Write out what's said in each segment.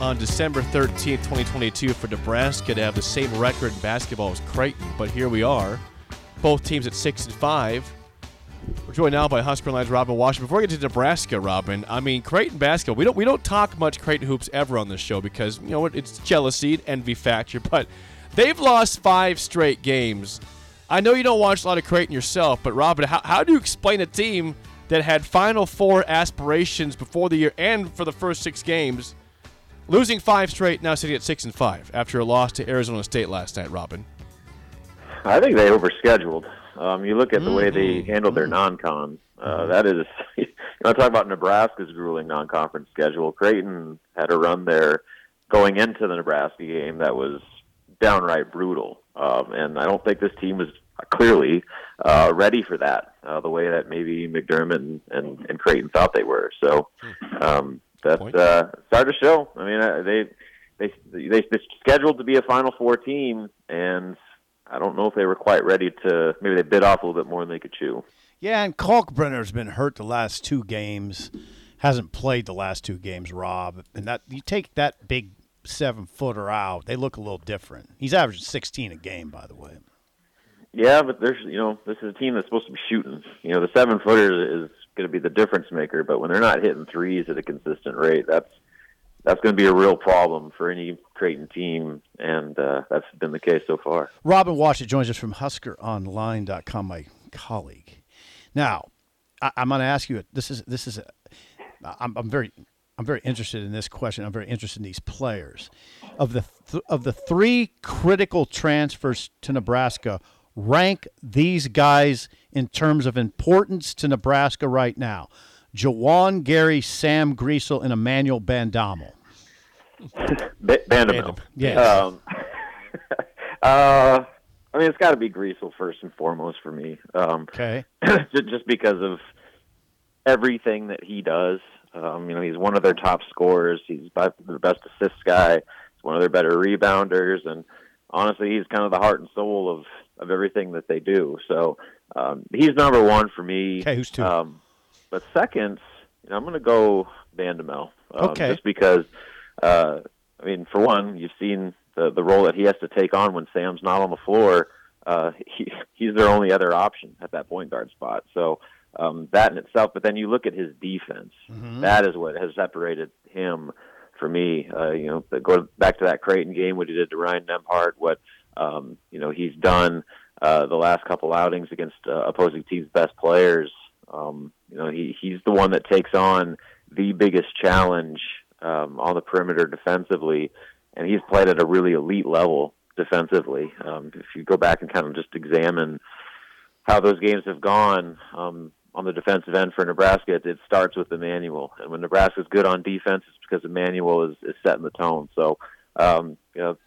on December 13th, 2022, for Nebraska to have the same record in basketball as Creighton, but here we are. Both teams at 6 and 5. We're joined now by Husker Line's Robin Washington. Before we get to Nebraska, Robin, I mean Creighton basketball. We don't we don't talk much Creighton hoops ever on this show because you know? It's jealousy, envy factor. But they've lost five straight games. I know you don't watch a lot of Creighton yourself, but Robin, how, how do you explain a team that had Final Four aspirations before the year and for the first six games, losing five straight, now sitting at six and five after a loss to Arizona State last night? Robin. I think they overscheduled. Um, you look at the way they handled their non-con. Uh, that is, you know, talk about Nebraska's grueling non-conference schedule. Creighton had a run there going into the Nebraska game that was downright brutal, um, and I don't think this team was clearly uh, ready for that. Uh, the way that maybe McDermott and, and, and Creighton thought they were. So um, that's uh, started to show. I mean, uh, they they they they scheduled to be a Final Four team, and I don't know if they were quite ready to. Maybe they bit off a little bit more than they could chew. Yeah, and Kalkbrenner's been hurt the last two games. Hasn't played the last two games, Rob. And that you take that big seven footer out, they look a little different. He's averaging sixteen a game, by the way. Yeah, but there's you know this is a team that's supposed to be shooting. You know the seven footer is going to be the difference maker, but when they're not hitting threes at a consistent rate, that's that's going to be a real problem for any Creighton team, and uh, that's been the case so far. Robin Washington joins us from HuskerOnline.com, my colleague. Now, I, I'm going to ask you. This is this is. A, I'm, I'm very I'm very interested in this question. I'm very interested in these players. Of the th- of the three critical transfers to Nebraska, rank these guys in terms of importance to Nebraska right now. Juwan Gary, Sam Griesel, and Emmanuel Bandoumel. Ba- Vanderbilt. Yes. Um, uh, I mean, it's got to be Griesel first and foremost for me. Um, Okay. just because of everything that he does. Um, you know, he's one of their top scorers. He's by the best assist guy. He's one of their better rebounders, and honestly, he's kind of the heart and soul of of everything that they do. So um, he's number one for me. Okay, who's two? Um, but second, you know, I'm going to go Bandoumel. Um, Okay. Just because, uh, I mean, for one, you've seen the the role that he has to take on when Sam's not on the floor. Uh, he he's their only other option at that point guard spot. So um, that in itself. But then you look at his defense. That is what has separated him for me. Uh, you know, the- go back to that Creighton game, what he did to Ryan Nembhard, what um, you know he's done uh, the last couple outings against uh, opposing teams' best players. Um, you know, he he's the one that takes on the biggest challenge um, on the perimeter defensively, and he's played at a really elite level defensively. Um, if you go back and kind of just examine how those games have gone um, on the defensive end for Nebraska, it, it starts with Emmanuel. And when Nebraska's good on defense, it's because Emmanuel is, is setting the tone. So, um, you know,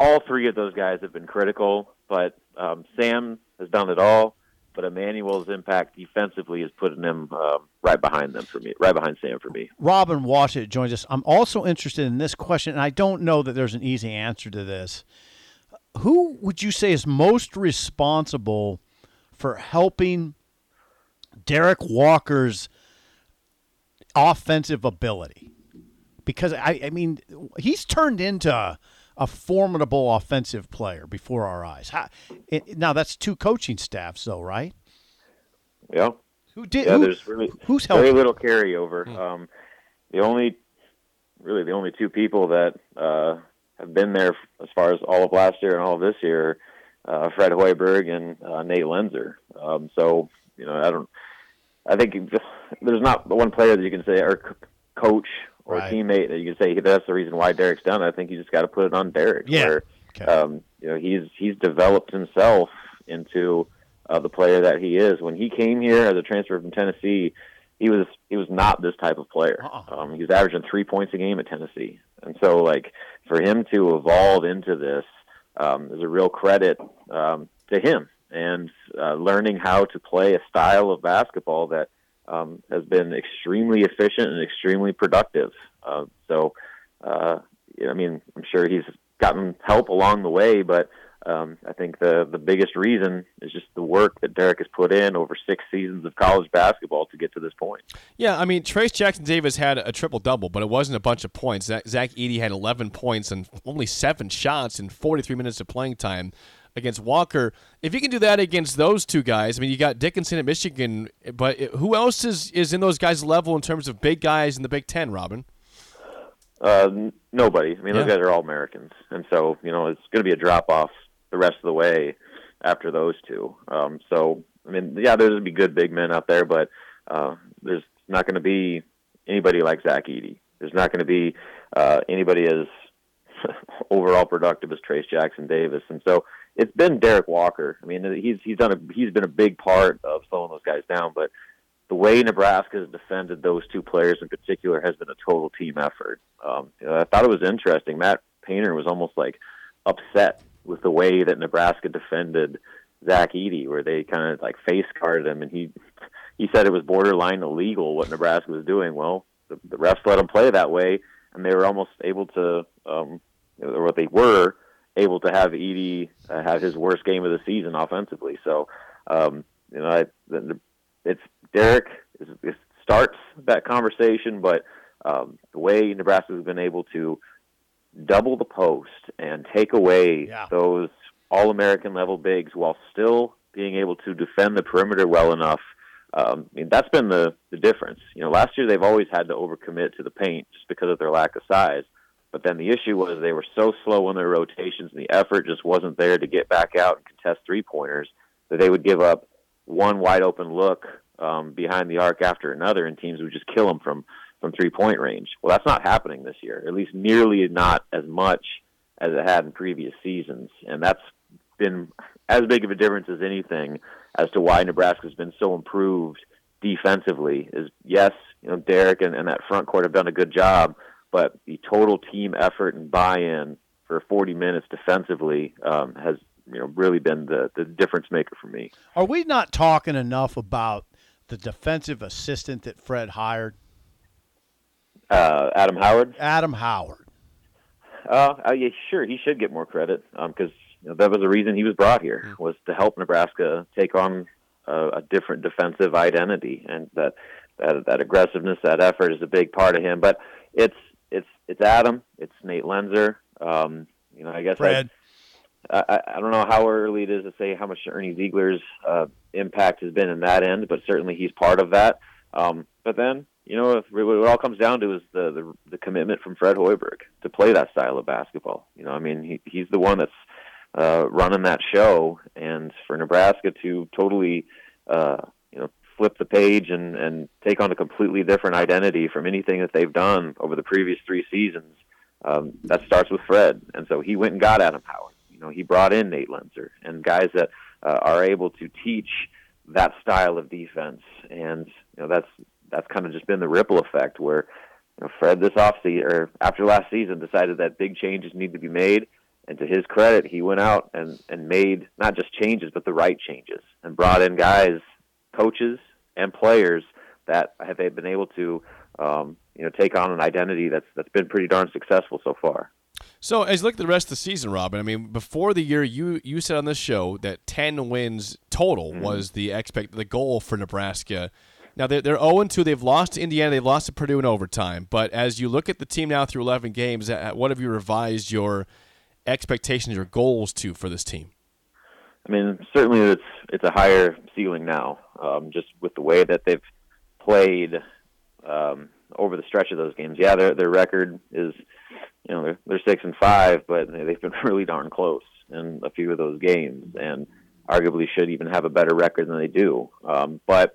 all three of those guys have been critical, but um, Sam has done it all. But Emmanuel's impact defensively is putting him um, right behind them for me, right behind Sam for me. Robin Washington joins us. I'm also interested in this question, and I don't know that there's an easy answer to this. Who would you say is most responsible for helping Derek Walker's offensive ability? Because I, I mean, he's turned into a, a formidable offensive player before our eyes. How, it, now that's two coaching staffs, though, right? Yeah. Who did? Yeah, who- there's really who's very helping? little carryover. Um, the only, really, the only two people that uh, have been there as far as all of last year and all of this year, uh, Fred Hoiberg and uh, Nate Loenser. Um, so you know, I don't. I think there's not one player that you can say or coach or Right. teammate that you can say that's the reason why Derek's done. it. I think you just got to put it on Derek. Yeah. Where, Okay. um, you know, he's he's developed himself into uh, the player that he is. When he came here as a transfer from Tennessee, he was he was not this type of player. Uh-uh. Um, he was averaging three points a game at Tennessee, and so like for him to evolve into this, um, is a real credit um, to him and uh, learning how to play a style of basketball that um, has been extremely efficient and extremely productive. Uh, so, uh, I mean, I'm sure he's gotten help along the way, but um, I think the the biggest reason is just the work that Derek has put in over six seasons of college basketball to get to this point. Yeah, I mean Trayce Jackson Davis had a triple double, but it wasn't a bunch of points. Zach, Edey had 11 points and only seven shots in 43 minutes of playing time against Walker. If you can do that against those two guys, I mean, you got Dickinson at Michigan, but who else is is in those guys' level in terms of big guys in the Big Ten, Robin? Uh, nobody. I mean, yeah. those guys are all Americans, and so you know it's going to be a drop off the rest of the way after those two. Um, so, I mean, yeah, there's going to be good big men out there, but uh, there's not going to be anybody like Zach Edey. There's not going to be uh, anybody as overall productive as Trayce Jackson Davis, and so it's been Derek Walker. I mean, he's he's done a he's been a big part of slowing those guys down, but the way Nebraska has defended those two players in particular has been a total team effort. Um, you know, I thought it was interesting. Matt Painter was almost like upset with the way that Nebraska defended Zach Edey, where they kind of like face guarded him, and he he said it was borderline illegal what Nebraska was doing. Well, the, the refs let him play that way, and they were almost able to, um, or what they were able to have Edey uh, have his worst game of the season offensively. So, um, you know, I, it's Derek is, is starts that conversation, but um, the way Nebraska has been able to double the post and take away yeah. those all American level bigs while still being able to defend the perimeter well enough. Um, I mean, that's been the, the difference. You know, last year they've always had to overcommit to the paint just because of their lack of size. But then the issue was they were so slow in their rotations and the effort just wasn't there to get back out and contest three pointers that they would give up one wide open look um, behind the arc after another, and teams would just kill them from from three point range. Well, that's not happening this year, at least nearly not as much as it had in previous seasons. And that's been as big of a difference as anything as to why Nebraska's been so improved defensively. Is yes, you know, Derek and, and that front court have done a good job, but the total team effort and buy in for 40 minutes defensively um, has you know really been the the difference maker for me. Are we not talking enough about the defensive assistant that Fred hired? Uh, Adam Howard. Adam Howard. Uh, uh, yeah, sure, he should get more credit because um, you know, that was the reason he was brought here mm-hmm. was to help Nebraska take on a, a different defensive identity, and that, that that aggressiveness, that effort is a big part of him. But it's it's Adam, it's Nate Loenser. Um, you know, I guess Fred. I, I, I don't know how early it is to say how much Ernie Zeigler's uh, impact has been in that end, but certainly he's part of that. Um, but then you know, what it all comes down to is the, the the commitment from Fred Hoiberg to play that style of basketball. You know, I mean, he he's the one that's uh, running that show, and for Nebraska to totally, uh, you know, flip the page and and take on a completely different identity from anything that they've done over the previous three seasons, um, that starts with Fred. And so he went and got Adam Howard. You know, he brought in Nate Loenser and guys that uh, are able to teach that style of defense, and you know that's that's kind of just been the ripple effect where you know, Fred this offseason or after last season decided that big changes need to be made. And to his credit, he went out and, and made not just changes, but the right changes and brought in guys, coaches, and players that have they been able to, um, you know, take on an identity that's that's been pretty darn successful so far. So as you look at the rest of the season, Robin, I mean, before the year, you you said on this show that ten wins total mm-hmm. was the expect the goal for Nebraska now they're they're 0 2. They've lost to Indiana. They've lost to Purdue in overtime. But as you look at the team now through 11 games, what have you revised your expectations your goals to for this team? I mean, certainly it's it's a higher ceiling now, um, just with the way that they've played um, over the stretch of those games. Yeah, their their record is, you know, they're, they're six and five, but they've been really darn close in a few of those games, and arguably should even have a better record than they do. Um, but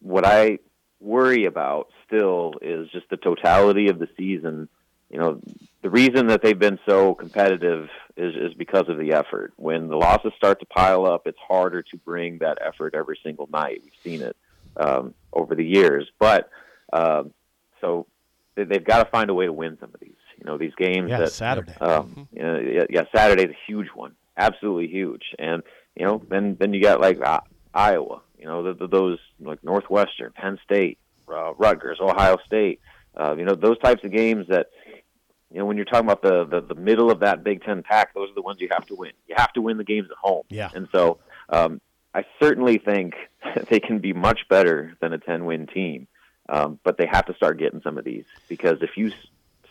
what I worry about still is just the totality of the season. You know, the reason that they've been so competitive is, is because of the effort. When the losses start to pile up, it's harder to bring that effort every single night. We've seen it um, over the years, but um, so they've got to find a way to win some of these. You know, these games Yeah, that Saturday. um, you know, yeah, yeah, Saturday's a huge one, absolutely huge. And you know, then then you got like uh, Iowa, you know, the, the, those like Northwestern, Penn State, uh, Rutgers, Ohio State. Uh, you know, those types of games that you know when you're talking about the, the the middle of that Big Ten pack, those are the ones you have to win. You have to win the games at home. Yeah. And so um, I certainly think they can be much better than a 10 win team, um, but they have to start getting some of these because if you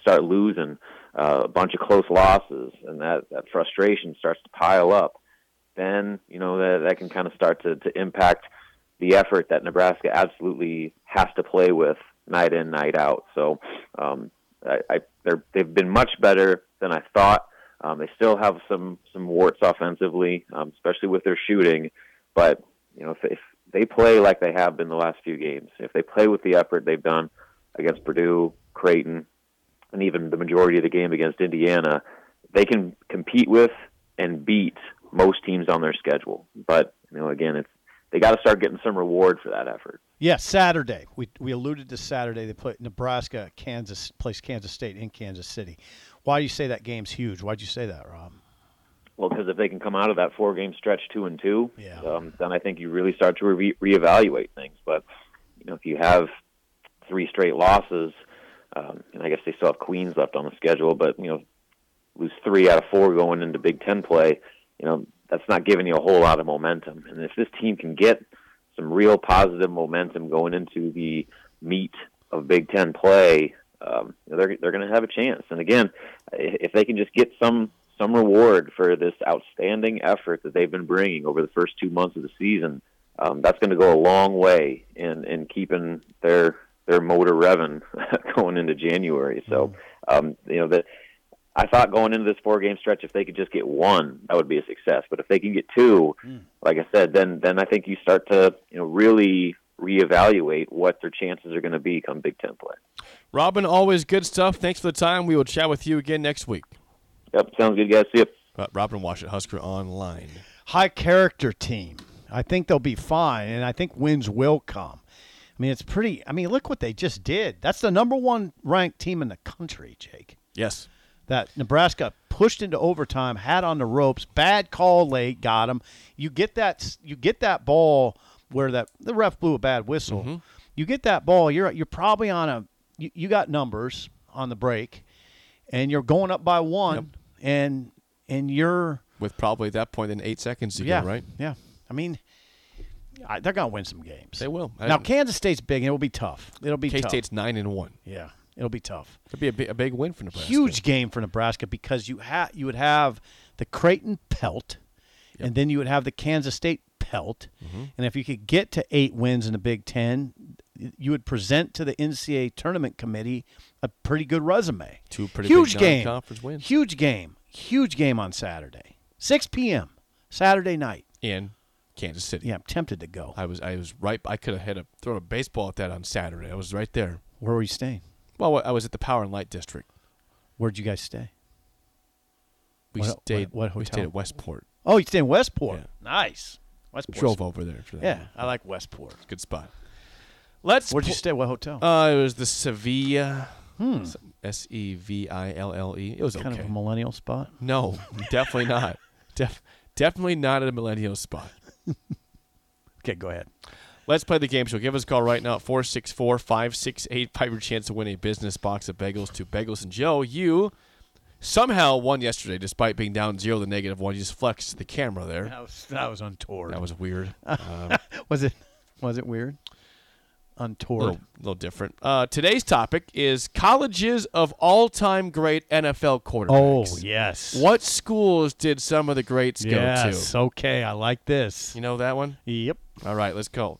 start losing uh, a bunch of close losses and that, that frustration starts to pile up, then you know that that can kind of start to, to impact the effort that Nebraska absolutely has to play with night in night out. So um, I, I they've been much better than I thought. Um, they still have some some warts offensively, um, especially with their shooting. But you know, if, if they play like they have been the last few games, if they play with the effort they've done against Purdue, Creighton, and even the majority of the game against Indiana, they can compete with and beat most teams on their schedule. But you know, again, it's they got to start getting some reward for that effort. Yeah, Saturday. We we alluded to Saturday. They put Nebraska, Kansas, plays Kansas State in Kansas City. Why do you say that game's huge? Why'd you say that, Rob? Well, because if they can come out of that four-game stretch two and two, Yeah. um, then I think you really start to re- reevaluate things. But you know, if you have three straight losses, um, and I guess they still have Queens left on the schedule, but you know, lose three out of four going into Big Ten play, you know, that's not giving you a whole lot of momentum. And if this team can get some real positive momentum going into the meat of Big Ten play, um, they're they're going to have a chance. And again, if they can just get some some reward for this outstanding effort that they've been bringing over the first two months of the season, um, that's going to go a long way in in keeping their their motor revving going into January. So, um, you know that. I thought going into this four game stretch, if they could just get one, that would be a success. But if they can get two, like I said, then then I think you start to you know really reevaluate what their chances are going to be come Big Ten play. Robin, always good stuff. Thanks for the time. We will chat with you again next week. Yep, sounds good, guys. See you. Uh, Robin Wash at Husker Online. High character team. I think they'll be fine, and I think wins will come. I mean, it's pretty. I mean, look what they just did. That's the number one ranked team in the country, Jake. Yes. That Nebraska pushed into overtime, had on the ropes, bad call late, got him. You get that you get that ball where that the ref blew a bad whistle. Mm-hmm. You get that ball, you're you're probably on a you, you got numbers on the break and you're going up by one and and you're With probably at that point in eight seconds to yeah, go, right? Yeah. I mean I, they're going to win some games. They will. I Now Kansas State's big and it'll be tough. It'll be K tough. State's nine and one. Yeah. It'll be tough. It'll be a, bi- a big win for Nebraska. huge game for Nebraska because you ha- you would have the Creighton pelt, and then you would have the Kansas State pelt, Mm-hmm. and if you could get to eight wins in the Big Ten, you would present to the NCAA tournament committee a pretty good resume. Two pretty huge big game, non-conference wins. huge game, huge game on Saturday, six p.m. Saturday night. in Kansas City. Yeah, I'm tempted to go. I was I was right. I could have hit a thrown a baseball at that on Saturday. I was right there. Where were you staying? Well, I was at the Power and Light District. Where'd you guys stay? We What- stayed. what- what We stayed at Westport. Oh, you stayed in Westport. Yeah. Nice. Westport. Drove over there for that. Yeah, I like Westport. Good spot. Let's. Where'd you pl- stay? What hotel? Uh, it was the Sevilla. Hmm. S e v i l l e. It was kind okay. of a millennial spot. no, definitely not. Def, definitely not at a millennial spot. Okay, go ahead. Let's play the game show. Give us a call right now at 464 5685. Your chance to win a business box of bagels to Bagels and Joe. You somehow won yesterday despite being down zero to negative one. You just flexed the camera there. That was that was untoward. That was weird. was it was it weird? A Untoward. little, little different. Uh, today's topic is colleges of all-time great NFL quarterbacks. Oh yes. What schools did some of the greats Yes. go to? Yes, Okay, I like this. You know that one? Yep. All right, let's go.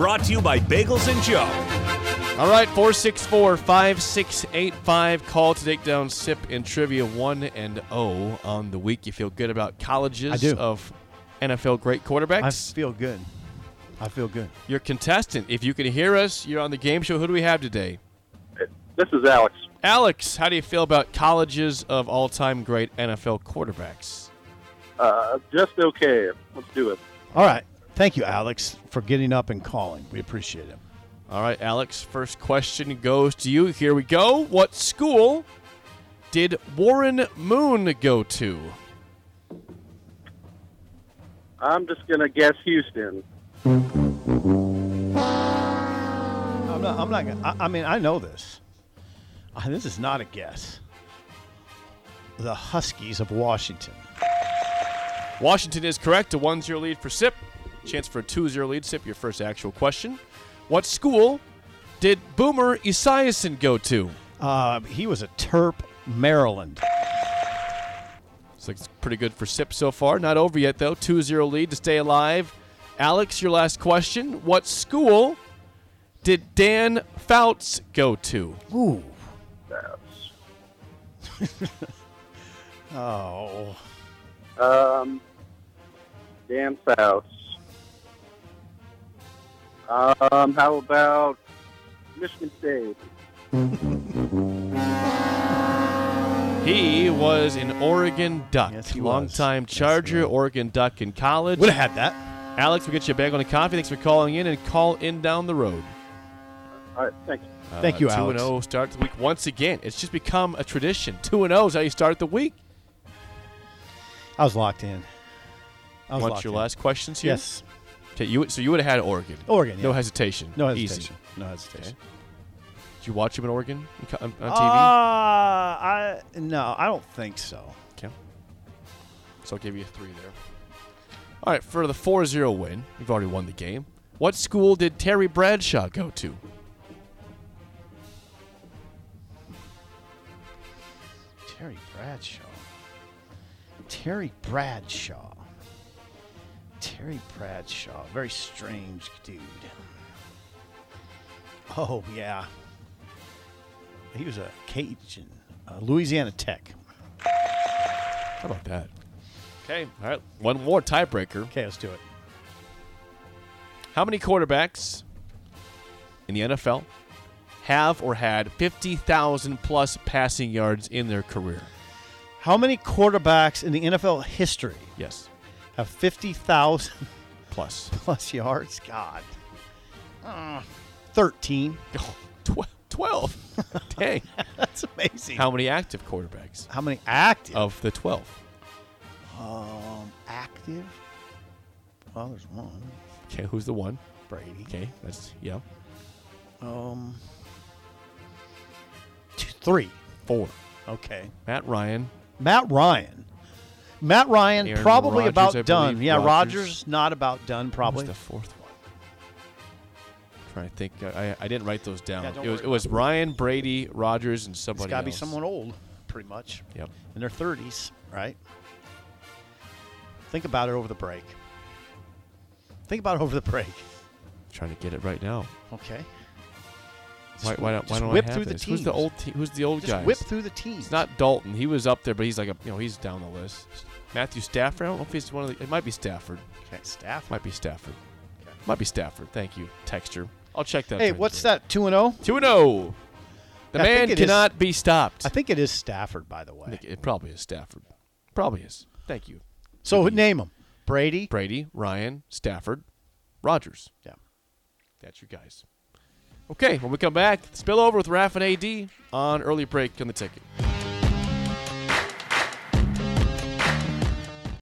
Brought to you by Bagels and Joe. All right, 464 5685. Call to take down SIP in trivia 1 and 0 on the week. You feel good about colleges I do. of NFL great quarterbacks? I feel good. I feel good. Your contestant, if you can hear us, you're on the game show. Who do we have today? This is Alex. Alex, how do you feel about colleges of all time great NFL quarterbacks? Uh, just okay. Let's do it. All right. Thank you, Alex, for getting up and calling. We appreciate it. All right, Alex, first question goes to you. Here we go. What school did Warren Moon go to? I'm just gonna guess Houston. I'm not. I'm not. Gonna, I, I mean, I know this. Uh, this is not a guess. The Huskies of Washington. Washington is correct. A 1 0 lead for SIP. Chance for a 2 0 lead. SIP, your first actual question. What school did Boomer Esiason go to? Uh, he was at Terp, Maryland. Looks like it's pretty good for SIP so far. Not over yet, though. 2 0 lead to stay alive. Alex, your last question. What school did Dan Fouts go to? Ooh. That's, Oh. um, Dan Faust. Um, how about Michigan State? He was an Oregon Duck. Yes, he was. Longtime Yes, he Charger, was. Oregon Duck in college. Would have had that. Alex, we'll get you a bag on the coffee. Thanks for calling in and call in down the road. All right, thank thanks. Thank you, 2 Alex. 0 start the week once again. It's just become a tradition. 2 0 is how you start the week. I was locked in. I was Want locked your in. last questions here? Yes. Okay, you, so you would have had Oregon. Oregon. No yeah. hesitation. No hesitation. No hesitation. Did you watch him in Oregon on, co- on, on Uh, TV? I no, I don't think so. okay. So I'll give you a three there. All right, for the 4 0 win, you've already won the game. What school did Terry Bradshaw go to? Terry Bradshaw. Terry Bradshaw. Terry Bradshaw. Very strange dude. Oh, yeah. He was a Cajun. Uh, Louisiana Tech. How about that? Okay, all right. One more tiebreaker. Okay, let's do it. How many quarterbacks in the NFL have or had 50,000 plus passing yards in their career? How many quarterbacks in the NFL history Yes, have 50,000 plus. plus yards? God. Uh, 13. Oh, tw- 12. Dang. That's amazing. How many active quarterbacks How many active? of the 12? Um, active? Well, there's one. Okay, who's the one? Brady. Okay, that's, yeah. Um, two, three. Four. Okay. Matt Ryan. Matt Ryan. Matt Ryan Aaron probably Rodgers, about done. Yeah, Rodgers. Rogers not about done. Probably. the fourth one? trying to think. I, I didn't write those down. Yeah, it was it was. Ryan, Brady, Rodgers, and It's somebody got to be someone old, pretty much, Yep. in their 30s, right? Think about it over the break. Think about it over the break. trying to get it right now. Okay. Why, why don't, why don't whip I have through the this? Who's the old te- Who's the old Just guy? whip through the teams. It's not Dalton. He was up there, but he's like a you know he's down the list. Matthew Stafford. I don't know if he's one of the. It might be Stafford. Okay, staff. Might be Stafford. Might be Stafford. Thank you, Texture. I'll check that. Hey, what's that? Two and zero. Two and zero. The I man it is- cannot be stopped. I think it is Stafford, by the way. it probably is Stafford. Probably is. Thank you. So Could be. name them. Brady. Brady, Ryan, Stafford, Rodgers. Yeah. That's your guys. Okay, when we come back, spill over with Raff and AD on early break on the ticket.